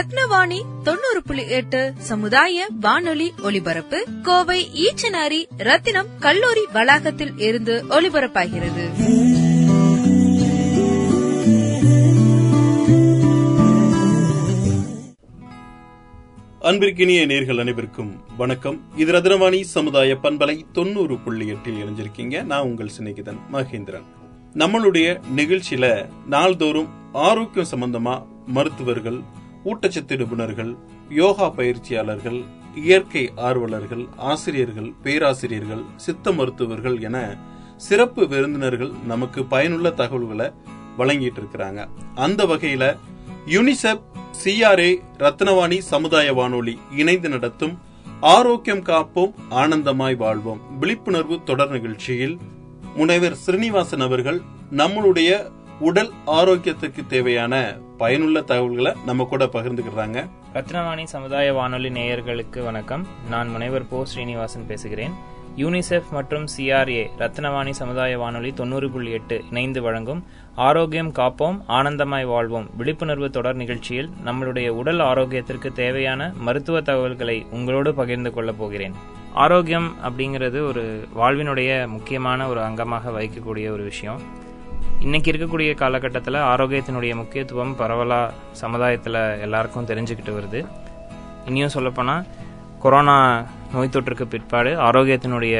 ரத்னவாணி தொண்ணூறு புள்ளி எட்டு சமுதாய வானொலி ஒலிபரப்பு கோவை ஈச்சனாரி ரத்தினம் கல்லூரி வளாகத்தில் இருந்து ஒலிபரப்பாகிறது. அன்பிற்கினிய நேர்கள் அனைவருக்கும் வணக்கம். இது ரத்னவாணி சமுதாய பண்பலை தொண்ணூறு புள்ளி எட்டில் இணைஞ்சிருக்கீங்க. நான் உங்கள் சிநேகிதன் மகேந்திரன். நம்மளுடைய நிகழ்ச்சியில நாள்தோறும் ஆரோக்கியம் சம்பந்தமா மருத்துவர்கள் ஊட்டச்சத்து நிபுணர்கள் யோகா பயிற்சியாளர்கள் இயற்கை ஆர்வலர்கள் ஆசிரியர்கள் பேராசிரியர்கள் சித்த மருத்துவர்கள் என சிறப்பு விருந்தினர்கள் நமக்கு பயனுள்ள தகவல்களை வழங்கிட்டு இருக்கிறாங்க அந்த வகையில யுனிசெப் சிஆர்ஏ ரத்னவாணி சமுதாய வானொலி இணைந்து நடத்தும் ஆரோக்கியம் காப்போம் ஆனந்தமாய் வாழ்வோம். விழிப்புணர்வு தொடர் நிகழ்ச்சியில் முனைவர் ஸ்ரீனிவாசன் அவர்கள் நம்மளுடைய உடல் ஆரோக்கியத்துக்கு தேவையான பயனுள்ள தகவல்களை நம்ம கூட பகிர்ந்துக்கிறாங்க. ரத்னவாணி சமுதாய வானொலி நேயர்களுக்கு வணக்கம். நான் முனைவர் போ. ஸ்ரீனிவாசன் பேசுகிறேன். யூனிசெஃப் மற்றும் சிஆர்ஏ ரத்னவாணி சமுதாய வானொலி தொண்ணூறு புள்ளி எட்டு இணைந்து வழங்கும் ஆரோக்கியம் காப்போம் ஆனந்தமாய் வாழ்வோம் விழிப்புணர்வு தொடர் நிகழ்ச்சியில் நம்மளுடைய உடல் ஆரோக்கியத்திற்கு தேவையான மருத்துவ தகவல்களை உங்களோடு பகிர்ந்து கொள்ளப் போகிறேன். ஆரோக்கியம் அப்படிங்கிறது ஒரு வாழ்வினுடைய முக்கியமான ஒரு அங்கமாக வகிக்கக்கூடிய ஒரு விஷயம். இன்னைக்கு இருக்கக்கூடிய காலகட்டத்தில் ஆரோக்கியத்தினுடைய முக்கியத்துவம் பரவலாக சமுதாயத்தில் எல்லாருக்கும் தெரிஞ்சுக்கிட்டு வருது. இனியும் சொல்லப்போனால் கொரோனா நோய் தொற்றுக்கு பிற்பாடு ஆரோக்கியத்தினுடைய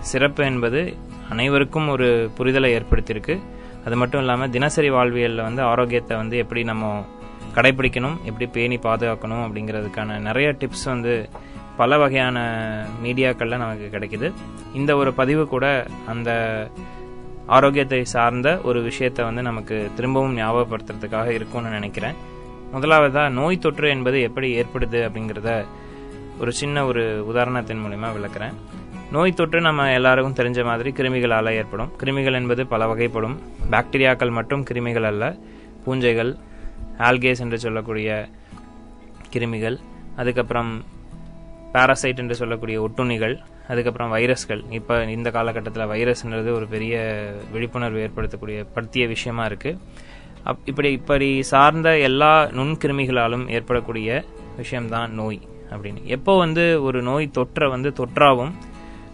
சிறப்பு என்பது அனைவருக்கும் ஒரு புரிதலை ஏற்படுத்தியிருக்கு. அது மட்டும் இல்லாமல் தினசரி வாழ்வியலில் வந்து ஆரோக்கியத்தை வந்து எப்படி நம்ம கடைபிடிக்கணும் எப்படி பேணி பாதுகாக்கணும் அப்படிங்கிறதுக்கான நிறைய டிப்ஸ் வந்து பல வகையான மீடியாக்களில் நமக்கு கிடைக்குது. இந்த ஒரு பதிவு கூட அந்த ஆரோக்கியத்தை சார்ந்த ஒரு விஷயத்தை வந்து நமக்கு திரும்பவும் ஞாபகப்படுத்துறதுக்காக இருக்கும்னு நினைக்கிறேன். முதலாவதாக நோய் தொற்று என்பது எப்படி ஏற்படுது அப்படிங்கிறத ஒரு சின்ன ஒரு உதாரணத்தின் மூலிமா விளக்குறேன். நோய் தொற்று நம்ம எல்லாருக்கும் தெரிஞ்ச மாதிரி கிருமிகளால் ஏற்படும். கிருமிகள் என்பது பல வகைப்படும். பாக்டீரியாக்கள் மட்டும் கிருமிகள் அல்ல. பூஞ்சைகள் ஆல்கேஸ் என்று சொல்லக்கூடிய கிருமிகள். அதுக்கப்புறம் பேராசைட் என்று சொல்லக்கூடிய ஒட்டுண்ணிகள் அதுக்கப்புறம் வைரஸ்கள். இப்போ இந்த காலகட்டத்தில் வைரஸ்ன்றது ஒரு பெரிய விழிப்புணர்வு ஏற்படுத்தக்கூடிய படுத்திய விஷயமா இருக்கு. அப் இப்படி இப்படி சார்ந்த எல்லா நுண்கிருமிகளாலும் ஏற்படக்கூடிய விஷயம்தான் நோய் அப்படின்னு. எப்போ வந்து ஒரு நோய் தொற்றை வந்து தொற்றாவும்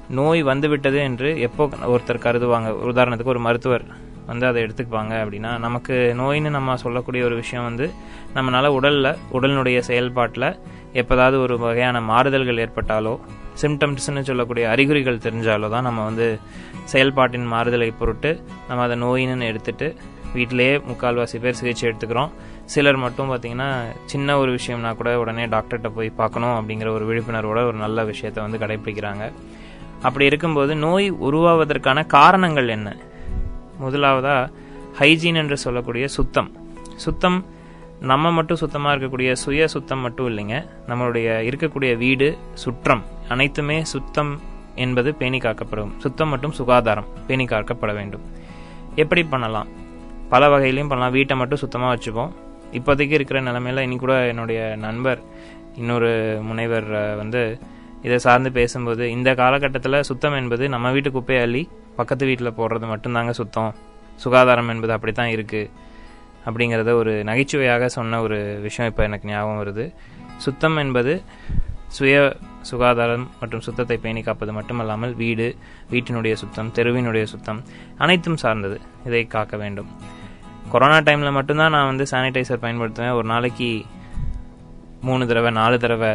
நோய் வந்துவிட்டது என்று எப்போ ஒருத்தர் கருதுவாங்க. உதாரணத்துக்கு ஒரு மருத்துவர். வந்து அதை எடுத்துக்குவாங்க அப்படின்னா நமக்கு நோயின்னு நம்ம சொல்லக்கூடிய ஒரு விஷயம் வந்து நம்மளால் உடலில் உடலினுடைய செயல்பாட்டில் எப்போதாவது ஒரு வகையான மாறுதல்கள் ஏற்பட்டாலோ சிம்டம்ஸ்னு சொல்லக்கூடிய அறிகுறிகள் தெரிஞ்சாலோ தான் நம்ம வந்து செயல்பாட்டின் மாறுதலை பொருட்டு நம்ம அதை நோயின்னு எடுத்துட்டு வீட்டிலேயே முக்கால்வாசி பேர் சிகிச்சை எடுத்துக்கிறோம். சிலர் மட்டும் பார்த்தீங்கன்னா சின்ன ஒரு விஷயம்னா கூட உடனே டாக்டர்கிட்ட போய் பார்க்கணும் அப்படிங்கிற ஒரு விழிப்புணர்வோட ஒரு நல்ல விஷயத்தை வந்து கடைபிடிக்கிறாங்க அப்படி இருக்கும்போது நோய் உருவாவதற்கான காரணங்கள் என்ன? முதலாவதாக ஹைஜீன் என்று சொல்லக்கூடிய சுத்தம். சுத்தம் நம்ம மட்டும் சுத்தமாக இருக்கக்கூடிய சுய சுத்தம் மட்டும் இல்லைங்க. நம்மளுடைய இருக்கக்கூடிய வீடு சுற்றம் அனைத்துமே சுத்தம் என்பது பேணி காக்கப்படும். சுத்தம் மற்றும் சுகாதாரம் பேணி காக்கப்பட வேண்டும். எப்படி பண்ணலாம்? பல வகையிலையும் பண்ணலாம். வீட்டை மட்டும் சுத்தமாக வச்சுப்போம். இப்போதைக்கு இருக்கிற நிலமையில இனி கூட என்னுடைய நண்பர் இன்னொரு முனைவர் வந்து இதை சார்ந்து பேசும்போது இந்த காலகட்டத்தில் சுத்தம் என்பது நம்ம வீட்டு குப்பையை அள்ளி பக்கத்து வீட்டில் போடுறது மட்டும்தாங்க சுத்தம். சுகாதாரம் என்பது அப்படி தான் இருக்குது அப்படிங்கிறத ஒரு நகைச்சுவையாக சொன்ன ஒரு விஷயம் இப்போ எனக்கு ஞாபகம் வருது. சுத்தம் என்பது சுய சுகாதாரம் மற்றும் சுத்தத்தை பேணி காப்பது மட்டுமல்லாமல் வீடு வீட்டினுடைய சுத்தம் தெருவினுடைய சுத்தம் அனைத்தும் சார்ந்தது. இதை காக்க வேண்டும். கொரோனா டைமில் மட்டும்தான் நான் வந்து சானிடைசர் பயன்படுத்துவேன். ஒரு நாளைக்கு மூணு தடவை நாலு தடவை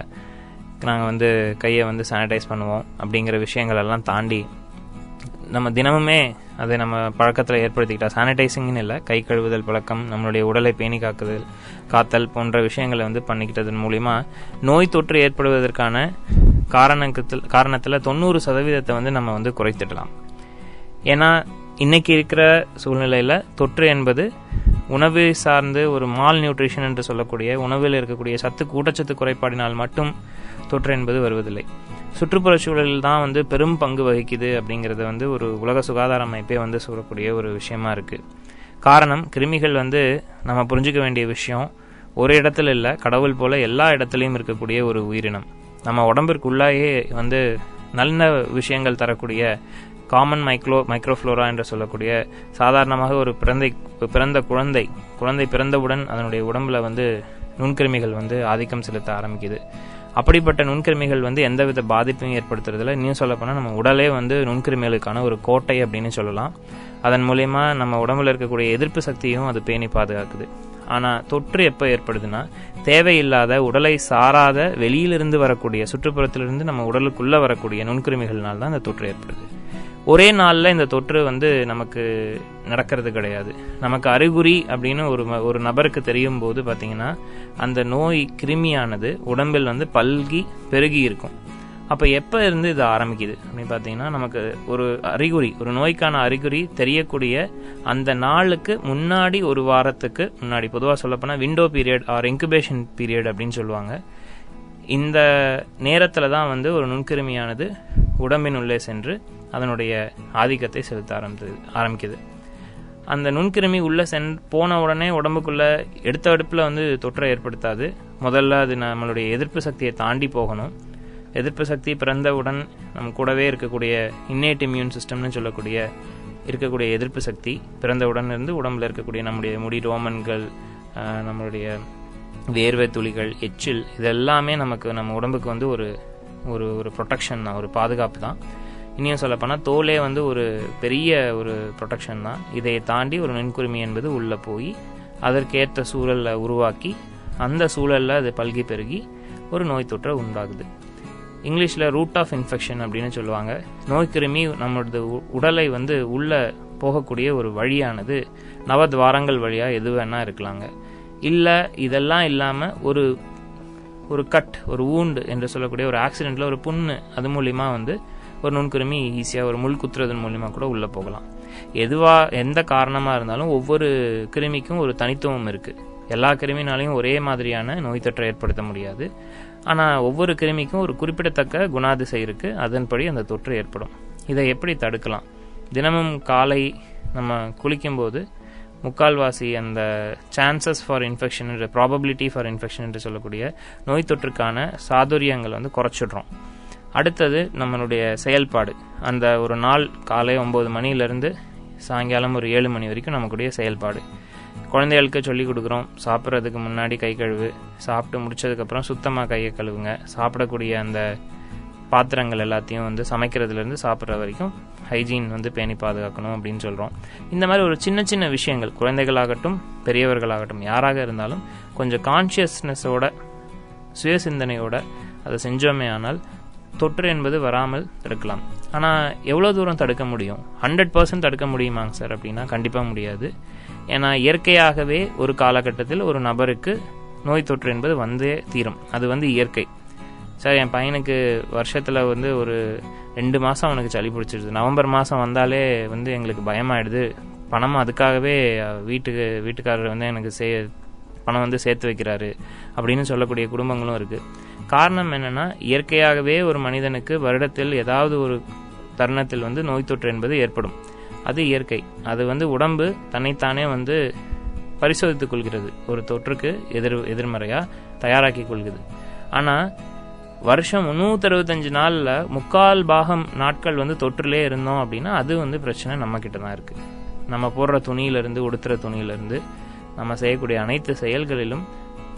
நாங்கள் வந்து கையை வந்து சானிடைஸ் பண்ணுவோம். அப்படிங்கிற விஷயங்கள் எல்லாம் தாண்டி நம்ம தினமுமே அதை நம்ம பழக்கத்தில் ஏற்படுத்திக்கிட்டா சானிடைசிங்னு இல்லை கை கழுவுதல் பழக்கம் நம்மளுடைய உடலை பேணி காக்குதல் காத்தல் போன்ற விஷயங்களை வந்து பண்ணிக்கிட்டதன் மூலிமா நோய் தொற்று ஏற்படுவதற்கான காரணத்தில் காரணத்தில் தொண்ணூறு சதவீதத்தை வந்து நம்ம வந்து குறைத்திடலாம். ஏன்னா இன்னைக்கு இருக்கிற சூழ்நிலையில் தொற்று என்பது உணவு சார்ந்து ஒரு மால் நியூட்ரிஷன் என்று சொல்லக்கூடிய உணவில் இருக்கக்கூடிய சத்து ஊட்டச்சத்து குறைபாடினால் மட்டும் தொற்று என்பது வருவதில்லை. சுற்றுப்புற சூழலில் தான் வந்து பெரும் பங்கு வகிக்குது அப்படிங்கிறத வந்து ஒரு உலக சுகாதார அமைப்பே வந்து சொல்லக்கூடிய ஒரு விஷயமா இருக்குது காரணம் கிருமிகள் வந்து நம்ம புரிஞ்சுக்க வேண்டிய விஷயம் ஒரு இடத்துல இல்லை கடவுள் போல எல்லா இடத்துலையும் இருக்கக்கூடிய ஒரு உயிரினம். நம்ம உடம்பிற்குள்ளாயே வந்து நல்ல விஷயங்கள் தரக்கூடிய காமன் மைக்ரோ மைக்ரோஃப்ளோரா என்று சொல்லக்கூடிய சாதாரணமாக ஒரு பிறந்தை பிறந்த குழந்தை குழந்தை பிறந்தவுடன் அதனுடைய உடம்புல வந்து நுண்கிருமிகள் வந்து ஆதிக்கம் செலுத்த ஆரம்பிக்குது. அப்படிப்பட்ட நுண்கிருமிகள் வந்து எந்தவித பாதிப்பையும் ஏற்படுத்துறதில்ல. இன்னும் சொல்லப்போனால் நம்ம உடலே வந்து நுண்கிருமிகளுக்கான ஒரு கோட்டை அப்படின்னு சொல்லலாம். அதன் மூலயமா நம்ம உடம்புல இருக்கக்கூடிய எதிர்ப்பு சக்தியும் அது பேணி பாதுகாக்குது. ஆனால் தொற்று எப்போ ஏற்படுதுன்னா தேவையில்லாத உடலை சாராத வெளியிலிருந்து வரக்கூடிய சுற்றுப்புறத்திலிருந்து நம்ம உடலுக்குள்ளே வரக்கூடிய நுண்கிருமிகள்னால தான் அந்த தொற்று ஏற்படுது. ஒரே நாளில் இந்த தொற்று வந்து நமக்கு நடக்கிறது கிடையாது. நமக்கு அறிகுறி அப்படின்னு ஒரு ஒரு நபருக்கு தெரியும் போது பார்த்தீங்கன்னா அந்த நோய் கிருமியானது உடம்பில் வந்து பல்கி பெருகி இருக்கும். அப்போ எப்போ இருந்து இது ஆரம்பிக்குது? அப்படின்னு பார்த்தீங்கன்னா நமக்கு ஒரு அறிகுறி ஒரு நோய்க்கான அறிகுறி தெரியக்கூடிய அந்த நாளுக்கு முன்னாடி ஒரு வாரத்துக்கு முன்னாடி பொதுவாக சொல்லப்போனால் window period or incubation period அப்படின்னு சொல்லுவாங்க. இந்த நேரத்தில் தான் வந்து ஒரு நுண்கிருமியானது உடம்பின் உள்ளே சென்று அதனுடைய ஆதிக்கத்தை செலுத்த ஆரம்பித்தது ஆரம்பிக்குது. அந்த நுண்கிருமி உள்ளே சென் போன உடனே உடம்புக்குள்ளே எடுத்த அடுப்பில் வந்து தொற்றை ஏற்படுத்தாது. முதல்ல அது நம்மளுடைய எதிர்ப்பு சக்தியை தாண்டி போகணும். எதிர்ப்பு சக்தி பிறந்தவுடன் நம்ம கூடவே இருக்கக்கூடிய இன்னேட் இம்யூன் சிஸ்டம்னு சொல்லக்கூடிய இருக்கக்கூடிய எதிர்ப்பு சக்தி பிறந்தவுடன் இருந்து உடம்புல இருக்கக்கூடிய நம்முடைய முடி ரோமன்கள் நம்மளுடைய வேர்வை துளிகள் எச்சில் இதெல்லாமே நமக்கு நம்ம உடம்புக்கு வந்து ஒரு ஒரு ஒரு ப்ரொடெக்ஷன் தான் ஒரு பாதுகாப்பு தான். இன்னும் சொல்லப்போனால் தோலே வந்து ஒரு பெரிய ஒரு ப்ரொடெக்ஷன் தான். இதை தாண்டி ஒரு நுண்குருமி என்பது உள்ளே போய் அதற்கேற்ற சூழலை உருவாக்கி அந்த சூழலில் அது பல்கி பெருகி ஒரு நோய் தொற்றை உண்டாகுது. இங்கிலீஷில் ரூட் ஆஃப் இன்ஃபெக்ஷன் அப்படின்னு சொல்லுவாங்க. நோய்க்கிருமி நம்மளது உ- உடலை வந்து உள்ளே போகக்கூடிய ஒரு வழியானது நவத்வாரங்கள் வழியாக எது வேணால் இருக்கலாங்க. இல்லை இதெல்லாம் இல்லாமல் ஒரு ஒரு கட் ஒரு ஊண்டு என்று சொல்லக்கூடிய ஒரு ஆக்சிடெண்ட்டில் ஒரு புண்ணு அது மூலிமா வந்து ஒரு நுண்கிருமி ஈஸியாக ஒரு முள் குத்துறதன் மூலிமா கூட உள்ளே போகலாம். எதுவாக எந்த காரணமாக இருந்தாலும் ஒவ்வொரு கிருமிக்கும் ஒரு தனித்துவம் இருக்குது எல்லா கிருமினாலையும் ஒரே மாதிரியான நோய் தொற்றை ஏற்படுத்த முடியாது. ஆனால் ஒவ்வொரு கிருமிக்கும் ஒரு குறிப்பிடத்தக்க குணாதிசை இருக்குது அதன்படி அந்த தொற்று ஏற்படும். இதை எப்படி தடுக்கலாம்? தினமும் காலை நம்ம குளிக்கும்போது முக்கால்வாசி அந்த chances for infection probability for infection என்று சொல்லக்கூடிய நோய் தொற்றுக்கான சாதுரியங்கள் வந்து குறைச்சிடுறோம். அடுத்தது நம்மளுடைய செயல்பாடு. அந்த ஒரு நாள் காலை ஒம்பது மணியிலேருந்து சாயங்காலம் ஒரு ஏழு மணி வரைக்கும் நமக்குடைய செயல்பாடு. குழந்தைகளுக்கு சொல்லிக் கொடுக்குறோம் சாப்பிட்றதுக்கு முன்னாடி கை கழுவு சாப்பிட்டு முடிச்சதுக்கப்புறம் சுத்தமாக கையை கழுவுங்க. சாப்பிடக்கூடிய அந்த பாத்திரங்கள் எல்லாத்தையும் வந்து சமைக்கிறதுலேருந்து சாப்பிட்ற வரைக்கும் ஹைஜீன் வந்து பேணி பாதுகாக்கணும் அப்படின்னு சொல்கிறோம் இந்த மாதிரி ஒரு சின்ன சின்ன விஷயங்கள் குழந்தைகளாகட்டும் பெரியவர்களாகட்டும் யாராக இருந்தாலும் கொஞ்சம் கான்ஷியஸ்னஸோட சுய சிந்தனையோட அதை செஞ்சோமே ஆனால் தொற்று என்பது வராமல் தடுக்கலாம். ஆனால் எவ்வளோ தூரம் தடுக்க முடியும்? ஹண்ட்ரட் பர்சன்ட் தடுக்க முடியுமாங்க சார் அப்படின்னா கண்டிப்பாக முடியாது. ஏன்னா இயற்கையாகவே ஒரு காலகட்டத்தில் ஒரு நபருக்கு நோய் தொற்று என்பது வந்தே தீரும். அது வந்து இயற்கை. சார் என் பையனுக்கு வருஷத்தில் வந்து ஒரு ரெண்டு மாதம் அவனுக்கு சளி பிடிச்சிருது. நவம்பர் மாதம் வந்தாலே வந்து எங்களுக்கு பயமாயிடுது. பணம் அதுக்காகவே வீட்டுக்கு வீட்டுக்காரர் வந்து எனக்கு சே பணம் வந்து சேர்த்து வைக்கிறாரு அப்படின்னு சொல்லக்கூடிய குடும்பங்களும் இருக்குது காரணம் என்னன்னா இயற்கையாகவே ஒரு மனிதனுக்கு வருடத்தில் ஏதாவது ஒரு தருணத்தில் வந்து நோய் தொற்று என்பது ஏற்படும். அது இயற்கை. அது வந்து உடம்பு தன்னைத்தானே வந்து பரிசோதித்துக் கொள்கிறது. ஒரு தொற்றுக்கு எதிர் எதிர்மறையா தயாராக்கி கொள்கிறது. ஆனா வருஷம் முந்நூற்றி அறுபத்தஞ்சு நாளில் முக்கால் பாகம் நாட்கள் வந்து தொற்றுலே இருந்தோம் அப்படின்னா அது வந்து பிரச்சனை நம்ம கிட்ட தான் இருக்கு. நம்ம போடுற துணியிலிருந்து உடுத்துற துணியிலிருந்து நம்ம செய்யக்கூடிய அனைத்து செயல்களிலும்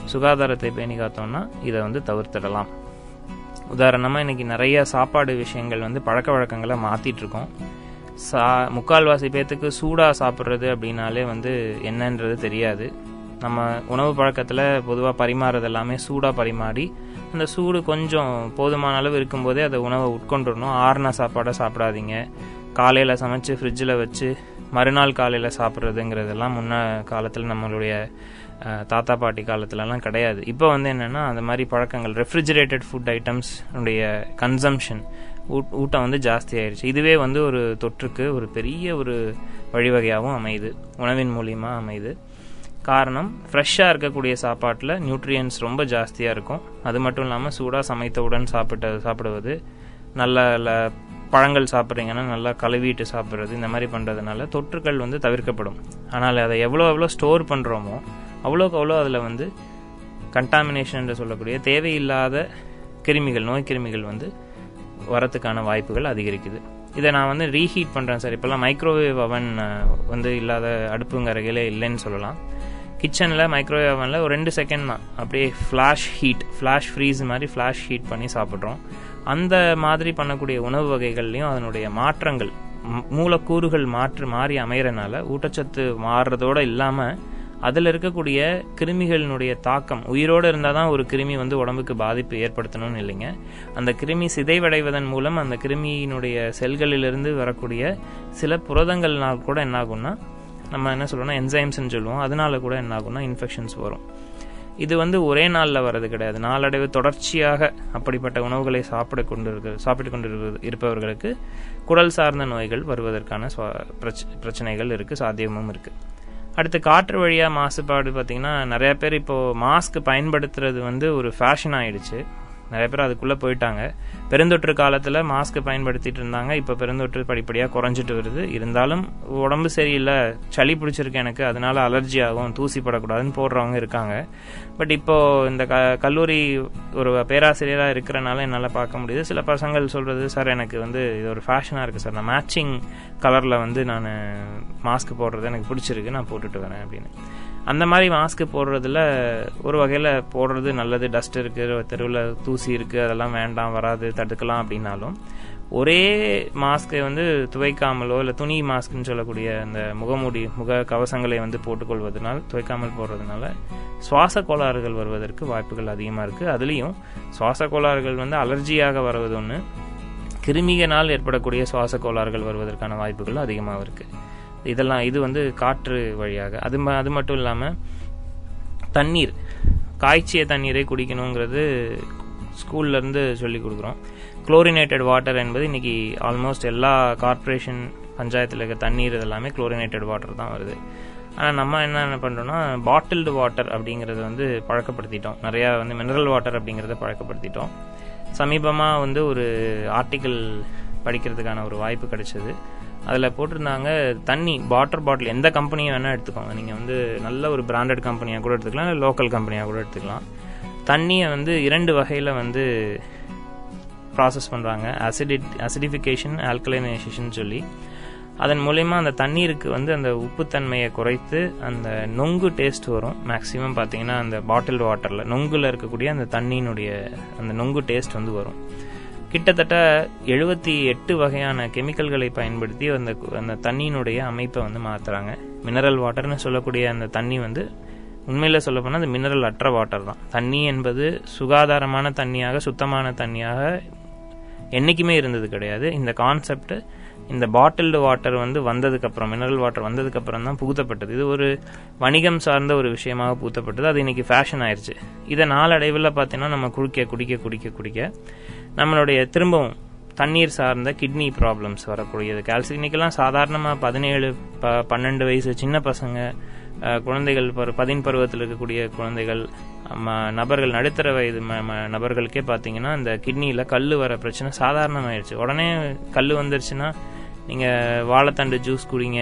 சுகாதாரத்தை பேணி காத்தோம்னா இதை வந்து தவிர்த்திடலாம். உதாரணமாக இன்னைக்கு நிறைய சாப்பாடு விஷயங்கள் வந்து பழக்க வழக்கங்களை மாத்திட்டு இருக்கோம். சா முக்கால்வாசி பேத்துக்கு சூடாக சாப்பிட்றது அப்படின்னாலே வந்து என்னன்றது தெரியாது. நம்ம உணவு பழக்கத்தில் பொதுவாக பரிமாறது எல்லாமே சூடாக பரிமாறி அந்த சூடு கொஞ்சம் போதுமான அளவு இருக்கும்போதே அதை உணவை உட்கொண்டுடணும். ஆறுன சாப்பாடை சாப்பிடாதீங்க. காலையில் சமைச்சு ஃப்ரிட்ஜில் வச்சு மறுநாள் காலையில் சாப்பிட்றதுங்கிறதெல்லாம் முன்ன காலத்தில் நம்மளுடைய தாத்தா பாட்டி காலத்துலலாம் கிடையாது. இப்போ வந்து என்னென்னா அந்த மாதிரி பழக்கங்கள் ரெஃப்ரிஜிரேட்டட் ஃபுட் ஐட்டம்ஸ் உடைய கன்சம்ஷன் ஊட்டம் வந்து ஜாஸ்தி ஆயிடுச்சு இதுவே வந்து ஒரு தொற்றுக்கு ஒரு பெரிய ஒரு வழிவகையாகவும் அமையுது. உணவின் மூலியமாக அமையுது. காரணம் ஃப்ரெஷ்ஷாக இருக்கக்கூடிய சாப்பாட்டில் நியூட்ரியன்ஸ் ரொம்ப ஜாஸ்தியாக இருக்கும். அது மட்டும் இல்லாமல் சூடாக சமைத்தவுடன் சாப்பிட்ட சாப்பிடுவது நல்ல பழங்கள் சாப்பிட்றீங்கன்னா நல்லா கழுவிட்டு சாப்பிட்றது இந்த மாதிரி பண்ணுறதுனால தொற்றுகள் வந்து தவிர்க்கப்படும். ஆனால் அதை எவ்வளோ எவ்வளோ ஸ்டோர் பண்ணுறோமோ அவ்வளோக்கு அவ்வளோ அதில் வந்து கண்டாமினேஷன் என்று சொல்லக்கூடிய தேவையில்லாத கிருமிகள் நோய் கிருமிகள் வந்து வரத்துக்கான வாய்ப்புகள் அதிகரிக்குது. இதை நான் வந்து ரீஹீட் பண்ணுறேன் சார். இப்போல்லாம் மைக்ரோவேவ் அவன் வந்து இல்லாத அடுப்புங்கரைகளே இல்லைன்னு சொல்லலாம். கிச்சனில் மைக்ரோவேவ் அவனில் ஒரு ரெண்டு செகண்ட் தான். அப்படியே ஃப்ளாஷ் ஹீட் ஃப்ளாஷ் ஃப்ரீஸ் மாதிரி ஃப்ளாஷ் ஹீட் பண்ணி சாப்பிட்றோம். அந்த மாதிரி பண்ணக்கூடிய உணவு வகைகள்லையும் அதனுடைய மாற்றங்கள் மூலக்கூறுகள் மாற்று மாறி அமைகிறனால ஊட்டச்சத்து மாறுறதோடு இல்லாமல் அதில் இருக்கக்கூடிய கிருமிகளினுடைய தாக்கம் உயிரோடு இருந்தால் தான் ஒரு கிருமி வந்து உடம்புக்கு பாதிப்பு ஏற்படுத்தணும்னு இல்லைங்க. அந்த கிருமி சிதைவடைவதன் மூலம் அந்த கிருமியினுடைய செல்களிலிருந்து வரக்கூடிய சில புரதங்கள்னால் கூட என்ன ஆகும்னா நம்ம என்ன சொல்றோம்னா என்சைம்ஸ்ன்னு சொல்லுவோம். அதனால கூட என்ன ஆகும்னா இன்ஃபெக்ஷன்ஸ் வரும். இது வந்து ஒரே நாளில் வர்றது கிடையாது. நாளடைவு தொடர்ச்சியாக அப்படிப்பட்ட உணவுகளை சாப்பிட கொண்டு இருக்க சாப்பிட்டு கொண்டு இருப்பவர்களுக்கு குடல் சார்ந்த நோய்கள் வருவதற்கான சுவா- பிரச்சனைகள் இருக்கு சாத்தியமும் இருக்கு. அடுத்து காற்று வழியாக மாசுபாடு பார்த்தீங்கன்னா நிறையா பேர் இப்போது மாஸ்க் பயன்படுத்துறது வந்து ஒரு ஃபேஷன் ஆயிடுச்சு. நிறைய பேர் அதுக்குள்ளே போயிட்டாங்க. பெருந்தொற்று காலத்தில் மாஸ்க் பயன்படுத்திட்டு இருந்தாங்க. இப்போ பெருந்தொற்று படிப்படியாக குறைஞ்சிட்டு வருது. இருந்தாலும் உடம்பு சரியில்லை. சளி பிடிச்சிருக்கு எனக்கு. அதனால அலர்ஜி ஆகும். தூசி படக்கூடாதுன்னு போடுறவங்க இருக்காங்க. பட் இப்போ இந்த க கல்லூரி ஒரு பேராசிரியராக இருக்கிறனால என்னால் பார்க்க முடியுது. சில பசங்கள் சொல்கிறது சார் எனக்கு வந்து இது ஒரு ஃபேஷனாக இருக்குது சார். நான் மேட்சிங் கலரில் வந்து நான் மாஸ்க் போடுறது எனக்கு பிடிச்சிருக்கு. நான் போட்டுட்டு வரேன் அப்படின்னு. அந்த மாதிரி மாஸ்க் போடுறதுல ஒரு வகையில் போடுறது நல்லது. டஸ்ட் இருக்குது தெருவில் தூசி இருக்குது அதெல்லாம் வேண்டாம் வராது தடுக்கலாம் அப்படின்னாலும் ஒரே மாஸ்கை வந்து துவைக்காமலோ இல்லை துணி மாஸ்க்னு சொல்லக்கூடிய அந்த முகமூடி முக கவசங்களை வந்து போட்டுக்கொள்வதனால் துவைக்காமல் போடுறதுனால சுவாச கோளாறுகள் வருவதற்கு வாய்ப்புகள் அதிகமாக இருக்குது அதுலேயும் சுவாச கோளாறுகள் வந்து அலர்ஜியாக வருவது ஒன்று கிருமிகனால் ஏற்படக்கூடிய சுவாச கோளாறுகள் வருவதற்கான வாய்ப்புகள் அதிகமாக இருக்குது இதெல்லாம் இது வந்து காற்று வழியாக. அது ம- அது மட்டும் இல்லாமல் தண்ணீர். காய்ச்சிய தண்ணீரை குடிக்கணுங்கிறது ஸ்கூல்லேருந்து சொல்லி கொடுக்குறோம். குளோரினேட்டட் வாட்டர் என்பது இன்னைக்கு ஆல்மோஸ்ட் எல்லா கார்ப்பரேஷன் பஞ்சாயத்தில் இருக்க தண்ணீர் இதெல்லாமே குளோரினேட்டட் வாட்டர் தான் வருது. ஆனால் நம்ம என்ன என்ன பண்ணுறோம்னா பாட்டில்டு வாட்டர் அப்படிங்கிறத வந்து பழக்கப்படுத்திட்டோம். நிறையா வந்து மினரல் வாட்டர் அப்படிங்கிறத பழக்கப்படுத்திட்டோம். சமீபமாக வந்து ஒரு ஆர்டிக்கிள் படிக்கிறதுக்கான ஒரு வாய்ப்பு கிடைச்சது. அதில் போட்டிருந்தாங்க தண்ணி வாட்டர் பாட்டில் எந்த கம்பெனியை வேணால் எடுத்துக்கோங்க. நீங்கள் வந்து நல்ல ஒரு பிராண்டட் கம்பெனியாக கூட எடுத்துக்கலாம் இல்லை லோக்கல் கம்பெனியாக கூட எடுத்துக்கலாம். தண்ணியை வந்து இரண்டு வகையில் வந்து ப்ராசஸ் பண்ணுறாங்க அசிடி அசிடிஃபிகேஷன் ஆல்கலைனைசேஷன் சொல்லி. அதன் மூலயமா அந்த தண்ணீருக்கு வந்து அந்த உப்புத்தன்மையை குறைத்து அந்த நொங்கு டேஸ்ட் வரும். மேக்ஸிமம் பார்த்தீங்கன்னா அந்த பாட்டில் வாட்டரில் நொங்கில் இருக்கக்கூடிய அந்த தண்ணியினுடைய அந்த நொங்கு டேஸ்ட் வந்து வரும். கிட்டத்தட்ட எழுபத்தி எட்டு வகையான கெமிக்கல்களை பயன்படுத்தி அந்த அந்த தண்ணியினுடைய அமைப்பை வந்து மாற்றுறாங்க மினரல் வாட்டர்னு சொல்லக்கூடிய அந்த தண்ணி வந்து உண்மையில் சொல்ல போனால் அது மினரல் அற்ற வாட்டர் தான். தண்ணி என்பது சுகாதாரமான தண்ணியாக சுத்தமான தண்ணியாக என்றைக்குமே இருந்தது கிடையாது. இந்த கான்செப்ட் இந்த பாட்டில்டு வாட்டர் வந்து வந்ததுக்கப்புறம் மினரல் வாட்டர் வந்ததுக்கப்புறம் தான் புகுத்தப்பட்டது. இது ஒரு வணிகம் சார்ந்த ஒரு விஷயமாக புகுத்தப்பட்டது. அது இன்னைக்கு ஃபேஷன் ஆயிடுச்சு இதை நாளடைவில் பார்த்தீங்கன்னா நம்ம குடிக்க குடிக்க குடிக்க குடிக்க நம்மளுடைய திரும்பவும் தண்ணீர் சார்ந்த கிட்னி ப்ராப்ளம்ஸ் வரக்கூடியது. கால்சி இன்னைக்கெல்லாம் சாதாரணமாக பதினேழு ப பன்னெண்டு வயசு சின்ன பசங்க குழந்தைகள் பரு பதின் பருவத்தில் இருக்கக்கூடிய குழந்தைகள் ம- நபர்கள் நடுத்தர வயது ம- நபர்களுக்கே பார்த்தீங்கன்னா இந்த கிட்னியில் கல் வர பிரச்சனை சாதாரணமாயிடுச்சு உடனே கல் வந்துருச்சுன்னா நீங்கள் வாழைத்தண்டு ஜூஸ் குடிங்க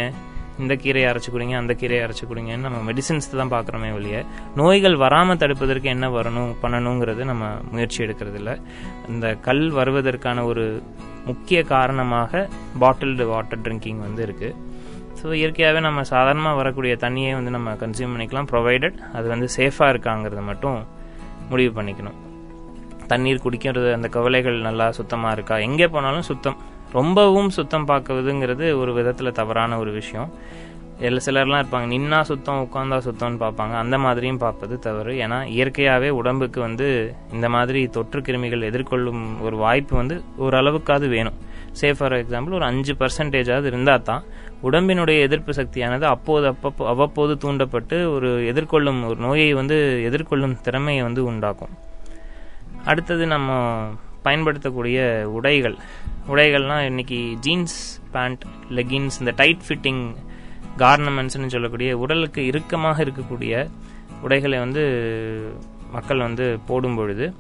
இந்த கீரையை அரைச்சி கொடுங்க அந்த கீரையை அரைச்சி குடிங்கன்னு நம்ம மெடிசின்ஸ் தான் பார்க்குறோமே வெளியே நோய்கள் வராமல் தடுப்பதற்கு என்ன வரணும் பண்ணணுங்கிறது நம்ம முயற்சி எடுக்கிறது இந்த கல் வருவதற்கான ஒரு முக்கிய காரணமாக பாட்டில்டு வாட்டர் ட்ரிங்கிங் வந்து இருக்குது ஸோ இயற்கையாகவே நம்ம சாதாரணமாக வரக்கூடிய தண்ணியை வந்து நம்ம கன்சியூம் பண்ணிக்கலாம். ப்ரொவைடட் அது வந்து சேஃபாக இருக்காங்கிறத மட்டும் முடிவு பண்ணிக்கணும். தண்ணீர் குடிக்கிறது அந்த கவலைகள் நல்லா சுத்தமாக இருக்கா? எங்கே போனாலும் சுத்தம். ரொம்பவும் சுத்தம் பார்க்குறதுங்கிறது ஒரு விதத்தில் தவறான ஒரு விஷயம். எல்லா சிலர்லாம் இருப்பாங்க நின்னா சுத்தம் உட்காந்தா சுத்தம்னு பார்ப்பாங்க. அந்த மாதிரியும் பார்ப்பது தவறு. ஏன்னா இயற்கையாகவே உடம்புக்கு வந்து இந்த மாதிரி தொற்று கிருமிகள் எதிர்கொள்ளும் ஒரு வாய்ப்பு வந்து ஓரளவுக்காவது வேணும். சே ஃபார் எக்ஸாம்பிள் ஒரு அஞ்சு பர்சன்டேஜாவது இருந்தால் தான் உடம்பினுடைய எதிர்ப்பு சக்தியானது அப்போது அப்பப்போ அவ்வப்போது தூண்டப்பட்டு ஒரு எதிர்கொள்ளும் ஒரு நோயை வந்து எதிர்கொள்ளும் திறமையை வந்து உண்டாக்கும். அடுத்தது நம்ம பயன்படுத்தக்கூடிய உடைகள். உடைகள்லாம் இன்னைக்கு ஜீன்ஸ் பேண்ட் லெகின்ஸ் இந்த டைட் ஃபிட்டிங் கார்னமெண்ட்ஸ்னு சொல்லக்கூடிய உடலுக்கு இறுக்கமாக இருக்கக்கூடிய உடைகளை வந்து மக்கள் வந்து போடும் பொழுது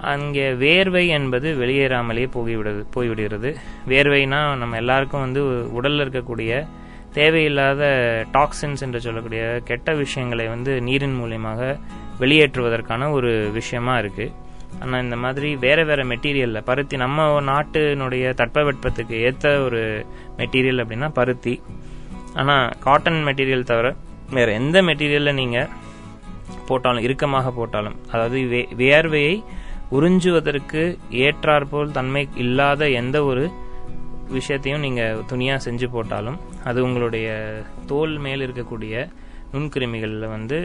அங்கே வேர்வை என்பது வெளியேறாமலேயே போய்விடுது போய்விடுகிறது. வேர்வைனா நம்ம எல்லாருக்கும் வந்து உடலில் இருக்கக்கூடிய தேவையில்லாத டாக்ஸின்ஸ் என்று சொல்லக்கூடிய கெட்ட விஷயங்களை வந்து நீரின் மூலியமாக வெளியேற்றுவதற்கான ஒரு விஷயமா இருக்குது ஆனால் இந்த மாதிரி வேற வேற மெட்டீரியல்ல பருத்தி நம்ம நாட்டினுடைய தட்பவெட்பத்துக்கு ஏற்ற ஒரு மெட்டீரியல் அப்படின்னா பருத்தி. ஆனால் காட்டன் மெட்டீரியல் தவிர வேற எந்த மெட்டீரியல்ல நீங்க போட்டாலும் இறுக்கமாக போட்டாலும் அதாவது வே- வேர்வையை உறிஞ்சுவதற்கு ஏற்றாற்போல் தன்மை இல்லாத எந்த ஒரு விஷயத்தையும் நீங்க துணியா செஞ்சு போட்டாலும் அது உங்களுடைய தோல் மேல் இருக்கக்கூடிய நுண்கிருமிகளில் வந்து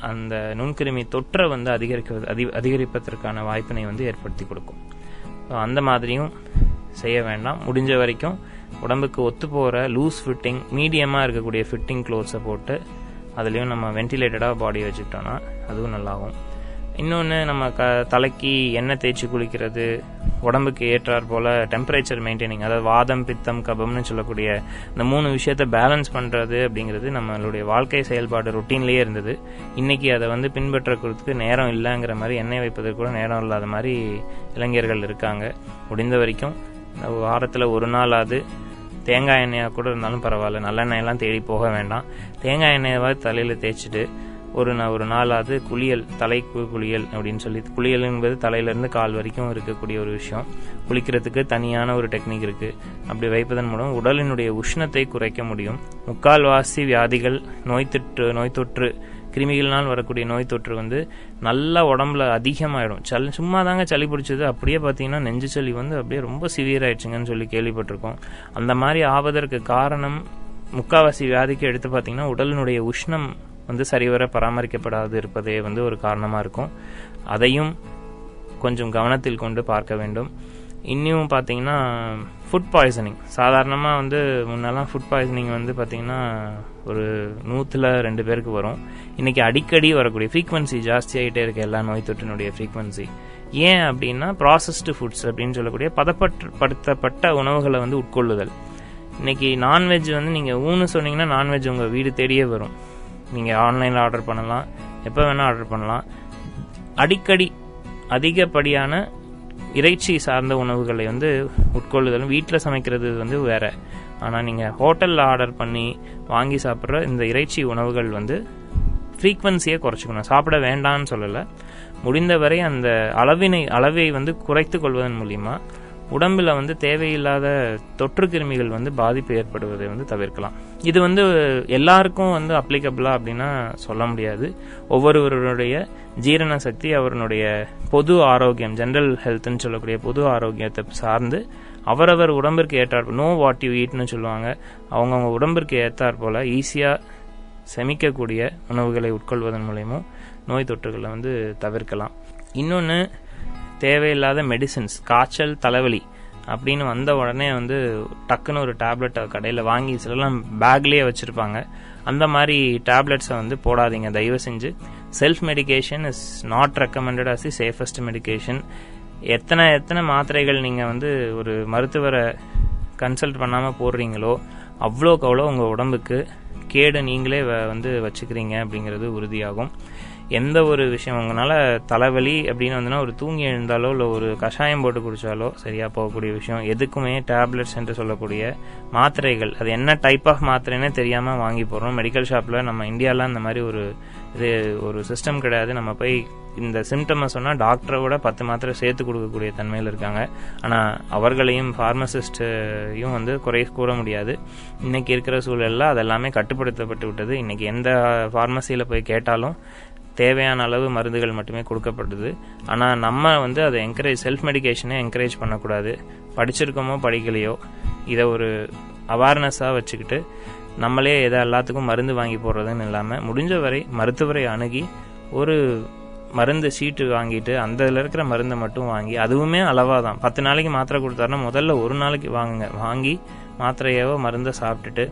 அந்த நுண்கிருமி தொற்றை வந்து அதிகரிக்க அதி அதிகரிப்பதற்கான வாய்ப்பினை வந்து ஏற்படுத்தி கொடுக்கும். அந்த மாதிரியும் செய்ய வேண்டாம். முடிஞ்ச வரைக்கும் உடம்புக்கு ஒத்து போகிற லூஸ் ஃபிட்டிங் மீடியமாக இருக்கக்கூடிய ஃபிட்டிங் க்ளோத்ஸை போட்டு அதுலேயும் நம்ம வென்டிலேட்டடாக பாடி வச்சுக்கிட்டோம்னா அதுவும் நல்லாகும். இன்னொன்று நம்ம க தலைக்கு எண்ணெய் தேய்ச்சி குளிக்கிறது உடம்புக்கு ஏற்றாற் போல் டெம்பரேச்சர் மெயின்டைனிங் அதாவது வாதம் பித்தம் கபம்னு சொல்லக்கூடிய இந்த மூணு விஷயத்தை பேலன்ஸ் பண்ணுறது அப்படிங்கிறது நம்மளுடைய வாழ்க்கை செயல்பாடு ரொட்டீன்லேயே இருந்தது. இன்னைக்கு அதை வந்து பின்பற்றக்கிறதுக்கு நேரம் இல்லைங்கிற மாதிரி எண்ணெய் வைப்பதற்கு கூட நேரம் இல்லாத மாதிரி இளைஞர்கள் இருக்காங்க. முடிந்த வரைக்கும் வாரத்தில் ஒரு நாளாவது தேங்காய் எண்ணெயாக கூட இருந்தாலும் பரவாயில்ல. நல்லெண்ணெயெல்லாம் தேடி போக வேண்டாம். தேங்காய் எண்ணெயாவது தலையில் தேய்ச்சிட்டு ஒரு நா- ஒரு நாளாவது குளியல் தலைக்கு குளியல் அப்படின்னு சொல்லி குளியல் என்பது தலையிலேருந்து கால் வரைக்கும் இருக்கக்கூடிய ஒரு விஷயம். குளிக்கிறதுக்கு தனியான ஒரு டெக்னிக் இருக்கு. அப்படி வைப்பதன் மூலம் உடலினுடைய உஷ்ணத்தை குறைக்க முடியும். முக்கால்வாசி வியாதிகள் நோய் தொற்று நோய் தொற்று கிருமிகள்னால் வரக்கூடிய நோய் தொற்று வந்து நல்லா உடம்புல அதிகமாயிடும். சளி சும்மா தாங்க சளி பிடிச்சது. அப்படியே பார்த்தீங்கன்னா நெஞ்சு சளி வந்து அப்படியே ரொம்ப சிவியர் ஆயிடுச்சுங்கன்னு சொல்லி கேள்விப்பட்டிருக்கோம். அந்த மாதிரி ஆவதற்கு காரணம் முக்காவாசி வியாதிக்கு எடுத்து பார்த்தீங்கன்னா உடலினுடைய உஷ்ணம் வந்து சரிவர பராமரிக்கப்படாது இருப்பதே வந்து ஒரு காரணமாக இருக்கும். அதையும் கொஞ்சம் கவனத்தில் கொண்டு பார்க்க வேண்டும். இன்னும் பார்த்தீங்கன்னா ஃபுட் பாய்சனிங் சாதாரணமாக வந்து முன்னெல்லாம் ஃபுட் பாய்சனிங் வந்து பார்த்தீங்கன்னா ஒரு நூற்றில் ரெண்டு பேருக்கு வரும். இன்னைக்கு அடிக்கடி வரக்கூடிய ஃப்ரீக்வன்சி ஜாஸ்தியாகிட்டே இருக்க எல்லா நோய் தொற்றினுடைய ஃப்ரீக்வன்சி ஏன் அப்படின்னா ப்ராசஸ்டு ஃபுட்ஸ் அப்படின்னு சொல்லக்கூடிய பதப்படுத்தப்பட்ட உணவுகளை வந்து உட்கொள்ளுதல். இன்னைக்கு நான்வெஜ் வந்து நீங்கள் ஊன்னு சொன்னீங்கன்னா நான்வெஜ் உங்கள் வீடு தேடியே வரும். நீங்கள் ஆன்லைனில் ஆர்டர் பண்ணலாம். எப்போ வேணால் ஆர்டர் பண்ணலாம். அடிக்கடி அதிகப்படியான இறைச்சி சார்ந்த உணவுகளை வந்து உட்கொள்ளுதலும் வீட்டில் சமைக்கிறது வந்து வேற. ஆனால் நீங்கள் ஹோட்டலில் ஆர்டர் பண்ணி வாங்கி சாப்பிட்ற இந்த இறைச்சி உணவுகள் வந்து ஃப்ரீக்வன்சியை குறைச்சிக்கணும். சாப்பிட வேண்டாம்னு சொல்லலை. முடிந்தவரை அந்த அளவினை அளவை வந்து குறைத்து கொள்வதன் மூலியமா உடம்பில் வந்து தேவையில்லாத தொற்று கிருமிகள் வந்து பாதிப்பு ஏற்படுவதை வந்து தவிர்க்கலாம். இது வந்து எல்லாருக்கும் வந்து அப்ளிகபிளா அப்படின்னா சொல்ல முடியாது. ஒவ்வொருவருடைய ஜீரண சக்தி அவருடைய பொது ஆரோக்கியம் ஜென்ரல் ஹெல்த்னு சொல்லக்கூடிய பொது ஆரோக்கியத்தை சார்ந்து அவரவர் உடம்பிற்கு ஏற்றார் நோ வாட் யூ ஈட்னு சொல்லுவாங்க. அவங்கவுங்க உடம்பிற்கு ஏற்றாற் போல் ஈஸியாக செமிக்கக்கூடிய உணவுகளை உட்கொள்வதன் மூலயமும் நோய் தொற்றுகளை வந்து தவிர்க்கலாம். இன்னொன்று தேவையில்லாத மெடிசின்ஸ் காய்ச்சல் தலைவலி அப்படின்னு வந்த உடனே வந்து டக்குன்னு ஒரு டேப்லெட்டை கடையில் வாங்கி சிலலாம் பேக்லேயே வச்சுருப்பாங்க. அந்த மாதிரி டேப்லெட்ஸை வந்து போடாதீங்க தயவு செஞ்சு. Self medication is not recommended as the safest medication எத்தனை எத்தனை மாத்திரைகள் நீங்கள் வந்து ஒரு மருத்துவரை கன்சல்ட் பண்ணாமல் போடுறீங்களோ அவ்வளோக்கு அவ்வளோ உங்கள் உடம்புக்கு கேடு நீங்களே வ- வந்து வச்சுக்கிறீங்க அப்படிங்கிறது உறுதியாகும். எந்த ஒரு விஷயம் உங்களால் தலைவலி அப்படின்னு வந்துன்னா ஒரு தூங்கி எழுந்தாலோ இல்லை ஒரு கஷாயம் போட்டு குடித்தாலோ சரியாக போகக்கூடிய விஷயம் எதுக்குமே டேப்லெட்ஸ் என்று சொல்லக்கூடிய மாத்திரைகள். அது என்ன டைப் ஆஃப் மாத்திரைன்னே தெரியாமல் வாங்கி போகிறோம் மெடிக்கல் ஷாப்பில் நம்ம இந்தியாவில் அந்த மாதிரி ஒரு இது ஒரு சிஸ்டம் கிடையாது. நம்ம போய் இந்த சிம்டமை சொன்னால் டாக்டரை விட பத்து மாத்திரை சேர்த்து கொடுக்கக்கூடிய தன்மையில் இருக்காங்க. ஆனால் அவர்களையும் ஃபார்மசிஸ்டையும் வந்து குறை கூற முடியாது. இன்னைக்கு இருக்கிற சூழலில் அதெல்லாமே கட்டுப்படுத்தப்பட்டு விட்டது. இன்னைக்கு எந்த ஃபார்மசியில் போய் கேட்டாலும் தேவையான அளவு மருந்துகள் மட்டுமே கொடுக்கப்படுது. ஆனால் நம்ம வந்து அதை என்கரேஜ் செல்ஃப் மெடிகேஷனை என்கரேஜ் பண்ணக்கூடாது. படிச்சிருக்கோமோ படிக்கலையோ இதை ஒரு அவேர்னஸாக வச்சுக்கிட்டு நம்மளே எதை எல்லாத்துக்கும் மருந்து வாங்கி போடுறதுன்னு இல்லாமல் முடிஞ்ச வரை மருத்துவரை அணுகி ஒரு மருந்து சீட்டு வாங்கிட்டு அந்த இதில் இருக்கிற மருந்தை மட்டும் வாங்கி அதுவுமே அளவாக தான். பத்து நாளைக்கு மாத்திரை கொடுத்தாருன்னா முதல்ல ஒரு நாளைக்கு வாங்குங்க. வாங்கி மாத்திரையவோ மருந்தை சாப்பிட்டுட்டு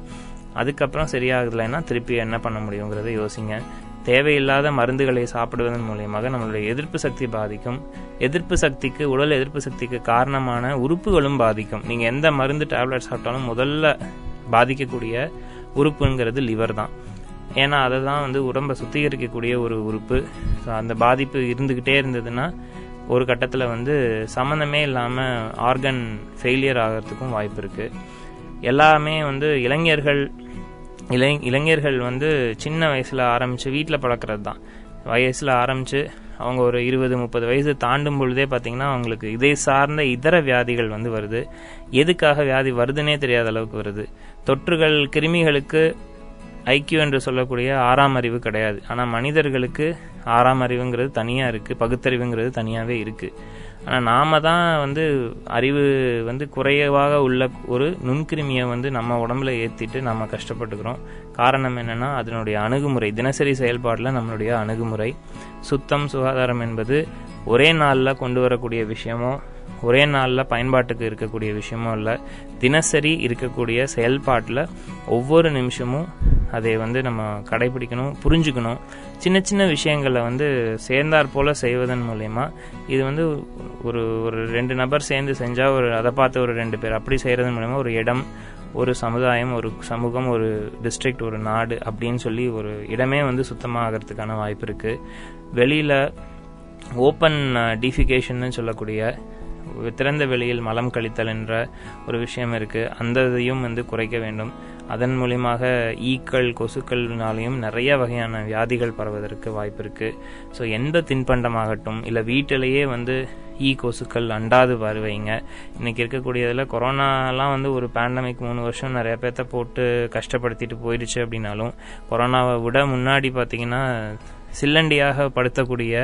அதுக்கப்புறம் சரியாகலைன்னா திருப்பி என்ன பண்ண முடியுங்கிறத யோசிங்க. தேவையில்லாத மருந்துகளை சாப்பிடுவதன் மூலியமாக நம்மளுடைய எதிர்ப்பு சக்தி பாதிக்கும். எதிர்ப்பு சக்திக்கு உடல் எதிர்ப்பு சக்திக்கு காரணமான உறுப்புகளும் பாதிக்கும். நீங்கள் எந்த மருந்து டேப்லெட் சாப்பிட்டாலும் முதல்ல பாதிக்கக்கூடிய உறுப்புங்கிறது லிவர் தான். ஏன்னா அதை தான் வந்து உடம்பை சுத்திகரிக்கக்கூடிய ஒரு உறுப்பு. ஸோ அந்த பாதிப்பு இருந்துக்கிட்டே இருந்ததுன்னா ஒரு கட்டத்தில் வந்து சம்மந்தமே இல்லாமல் ஆர்கன் ஃபெயிலியர் ஆகிறதுக்கும் வாய்ப்பு இருக்குது எல்லாமே வந்து இளைஞர்கள் இளை இளைஞர்கள் வந்து சின்ன வயசில் ஆரம்பித்து வீட்டில் பழக்கிறது தான் வயசில் ஆரம்பித்து அவங்க ஒரு இருபது முப்பது வயசு தாண்டும் பொழுதே பார்த்தீங்கன்னா அவங்களுக்கு இதை சார்ந்த இதர வியாதிகள் வந்து வருது. எதுக்காக வியாதி வருதுன்னே தெரியாத அளவுக்கு வருது. தொற்றுகள் கிருமிகளுக்கு ஐக்கியூ என்று சொல்லக்கூடிய ஆறாம் அறிவு கிடையாது. ஆனால் மனிதர்களுக்கு ஆறாம் அறிவுங்கிறது தனியாக இருக்குது பகுத்தறிவுங்கிறது தனியாகவே இருக்குது ஆனால் நாம தான் வந்து அறிவு வந்து குறைவாக உள்ள ஒரு நுண்கிருமியை வந்து நம்ம உடம்புல ஏற்றிட்டு நம்ம கஷ்டப்பட்டுக்கிறோம். காரணம் என்னென்னா அதனுடைய அணுகுமுறை தினசரி செயல்பாட்டில் நம்மளுடைய அணுகுமுறை. சுத்தம் சுகாதாரம் என்பது ஒரே நாளில் கொண்டு வரக்கூடிய விஷயமோ ஒரே நாளில் பயன்பாட்டுக்கு இருக்கக்கூடிய விஷயமும் இல்லை தினசரி இருக்கக்கூடிய செயல்பாட்டில் ஒவ்வொரு நிமிஷமும் அதை வந்து நம்ம கடைபிடிக்கணும் புரிஞ்சுக்கணும். சின்ன சின்ன விஷயங்களை வந்து சேர்ந்தாற் போல செய்வதன் மூலயமா இது வந்து ஒரு ஒரு ரெண்டு நபர் சேர்ந்து செஞ்சால் ஒரு அதை பார்த்து ஒரு ரெண்டு பேர் அப்படி செய்கிறதன் மூலயமா ஒரு இடம் ஒரு சமுதாயம் ஒரு சமூகம் ஒரு டிஸ்ட்ரிக்ட் ஒரு நாடு அப்படின்னு சொல்லி ஒரு இடமே வந்து சுத்தமாக ஆகிறதுக்கான வாய்ப்பு இருக்குது வெளியில் ஓப்பன் டிஃபிகேஷன் சொல்லக்கூடிய திறந்த வெளியில் மலம் கழித்தல் என்ற ஒரு விஷயம் இருக்குது அந்த இதையும் வந்து குறைக்க வேண்டும். அதன் மூலியமாக ஈக்கள் கொசுக்கள்னாலையும் நிறைய வகையான வியாதிகள் பரவதற்கு வாய்ப்பு இருக்குது ஸோ எந்த தின்பண்டமாகட்டும் இல்லை வீட்டிலேயே வந்து ஈ கொசுக்கள் அண்டாது வருவீங்க இன்னைக்கு இருக்கக்கூடியதில் கொரோனாலாம் வந்து ஒரு பேண்டமிக் மூணு வருஷம் நிறைய பேர்த்த போட்டு கஷ்டப்படுத்திட்டு போயிடுச்சு அப்படின்னாலும் கொரோனாவை விட முன்னாடி பார்த்தீங்கன்னா சில்லண்டியாக படுத்தக்கூடிய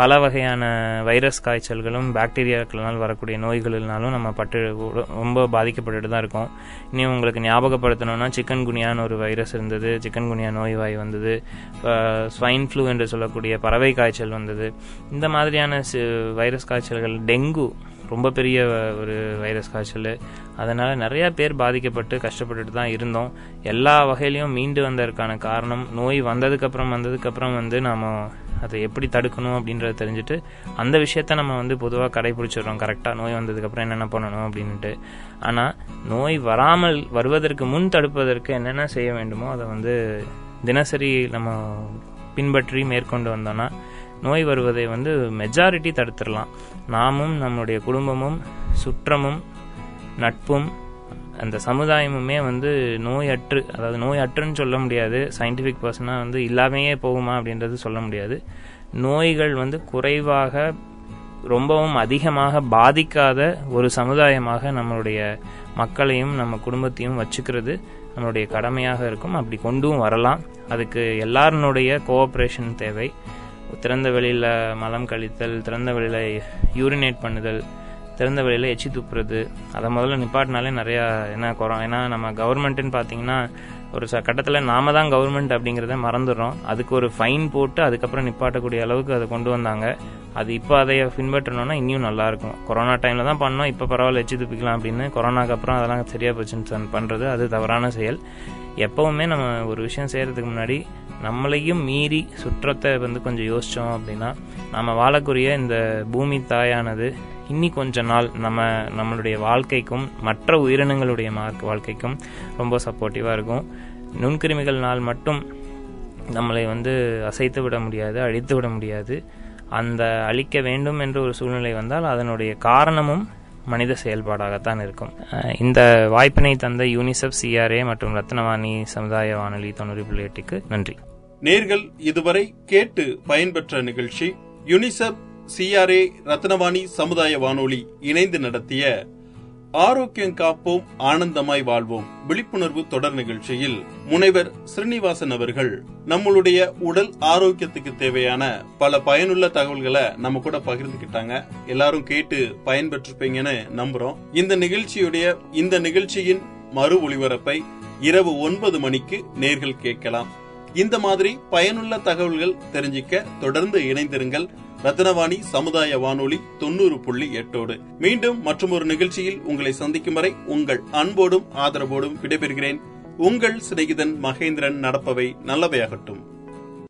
பல வகையான வைரஸ் காய்ச்சல்களும் பாக்டீரியாக்களால் வரக்கூடிய நோய்களினாலும் நம்ம பட்டு ரொம்ப பாதிக்கப்பட்டுட்டு தான் இருக்கோம். இன்னும் உங்களுக்கு ஞாபகப்படுத்தணும்னா சிக்கன் குனியான்னு ஒரு வைரஸ் இருந்தது. சிக்கன் குனியா நோய்வாய் வந்தது. ஸ்வைன் ஃப்ளூ என்று சொல்லக்கூடிய பறவை காய்ச்சல் வந்தது. இந்த மாதிரியான வைரஸ் காய்ச்சல்கள் டெங்கு ரொம்ப பெரிய ஒரு வைரஸ் காய்ச்சல். அதனால் நிறைய பேர் பாதிக்கப்பட்டு கஷ்டப்பட்டுட்டு தான் இருந்தோம். எல்லா வகையிலையும் மீண்டு வந்ததற்கான காரணம் நோய் வந்ததுக்கப்புறம் வந்ததுக்கப்புறம் வந்து நாம் அதை எப்படி தடுக்கணும் அப்படின்றத தெரிஞ்சுட்டு அந்த விஷயத்த நம்ம வந்து பொதுவாக கடைபிடிச்சிடுறோம். கரெக்டாக நோய் வந்ததுக்கப்புறம் என்னென்ன பண்ணணும் அப்படின்ட்டு ஆனால் நோய் வராமல் வருவதற்கு முன் தடுப்பதற்கு என்னென்ன செய்ய வேண்டுமோ அதை வந்து தினசரி நம்ம பின்பற்றி மேற்கொண்டு வந்தோம்னா நோய் வருவதை வந்து மெஜாரிட்டி தடுத்துடலாம். நாமும் நம்முடைய குடும்பமும் சுற்றமும் நட்பும் அந்த சமுதாயமுமே வந்து நோயற்று அதாவது நோயற்றுன்னு சொல்ல முடியாது. சயின்டிஃபிக் பர்சனாக வந்து இல்லாமையே போகுமா அப்படின்றது சொல்ல முடியாது. நோய்கள் வந்து குறைவாக ரொம்பவும் அதிகமாக பாதிக்காத ஒரு சமுதாயமாக நம்மளுடைய மக்களையும் நம்ம குடும்பத்தையும் வச்சுக்கிறது நம்மளுடைய கடமையாக இருக்கும். அப்படி கொண்டும் வரலாம். அதுக்கு எல்லாருனுடைய கோஆப்ரேஷன் தேவை. திறந்த வெளியில் மலம் கழித்தல் திறந்த வெளியில் யூரினேட் பண்ணுதல் திறந்த வெளியில் எச்சி துப்புறது அதை முதல்ல நிப்பாட்டினாலே நிறையா என்ன குறம் ஏன்னா நம்ம கவர்மெண்ட்டுன்னு பார்த்தீங்கன்னா ஒரு ச கட்டத்தில் நாம தான் கவர்மெண்ட் அப்படிங்கிறத மறந்துடுறோம். அதுக்கு ஒரு ஃபைன் போட்டு அதுக்கப்புறம் நிப்பாட்டக்கூடிய அளவுக்கு அதை கொண்டு வந்தாங்க. அது இப்போ அதை பின்பற்றணும்னா இன்னும் நல்லாயிருக்கும் கொரோனா டைமில் தான் பண்ணோம். இப்போ பரவாயில்ல எச்சி துப்பிக்கலாம் அப்படின்னு. கொரோனாக்கு அப்புறம் அதெல்லாம் சரியாக போச்சுன்னு பண்ணுறது அது தவறான செயல். எப்போவுமே நம்ம ஒரு விஷயம் செய்கிறதுக்கு முன்னாடி நம்மளையும் மீறி சுற்றத்தை வந்து கொஞ்சம் யோசித்தோம் அப்படின்னா நம்ம வாழக்கூடிய இந்த பூமி தாயானது இன்னி கொஞ்ச நாள் நம்ம நம்மளுடைய வாழ்க்கைக்கும் மற்ற உயிரினங்களுடைய வாழ்க்கைக்கும் ரொம்ப சப்போர்ட்டிவாக இருக்கும். நுண்கிருமிகள் நாள் மட்டும் நம்மளை வந்து அசைத்து விட முடியாது அழித்து விட முடியாது. அந்த அழிக்க வேண்டும் என்ற ஒரு சூழ்நிலை வந்தால் அதனுடைய காரணமும் மனித செயல்பாடாகத்தான் இருக்கும். இந்த வாய்ப்பினை தந்த யூனிசெஃப் சிஆர்ஏ மற்றும் ரத்னவாணி சமுதாய வானொலி தொண்ணூறு புள்ளி எட்டுக்கு நன்றி. நேர்கள் இதுவரை கேட்டு பயன்பெற்ற நிகழ்ச்சி யுனிசெஃப் சிஆர்ஏ ரத்னவாணி சமுதாய வானொலி இணைந்து நடத்திய ஆரோக்கியம் காப்போம் ஆனந்தமாய் வாழ்வோம் விழிப்புணர்வு தொடர் நிகழ்ச்சியில் முனைவர் ஸ்ரீனிவாசன் அவர்கள் நம்மளுடைய உடல் ஆரோக்கியத்துக்கு தேவையான பல பயனுள்ள தகவல்களை நம்ம கூட பகிர்ந்துகிட்டாங்க எல்லாரும் கேட்டு பயன்பெற்றிருப்பீங்கன்னு நம்புறோம். இந்த நிகழ்ச்சியுடைய இந்த நிகழ்ச்சியின் மறு ஒளிபரப்பை இரவு ஒன்பது மணிக்கு நேர்கள் கேட்கலாம். இந்த மாதிரி பயனுள்ள தகவல்கள் தெரிஞ்சிக்க தொடர்ந்து இணைந்திருங்கள். ரத்னவாணி சமுதாய வானொலி தொண்ணூறு புள்ளி எட்டோடு. மீண்டும் மற்றும் ஒரு நிகழ்ச்சியில் உங்களை சந்திக்கும் வரை உங்கள் அன்போடும் ஆதரவோடும் விடைபெறுகிறேன். உங்கள் சிநேகிதன் மகேந்திரன் நடப்பவை நல்லவையாகட்டும்.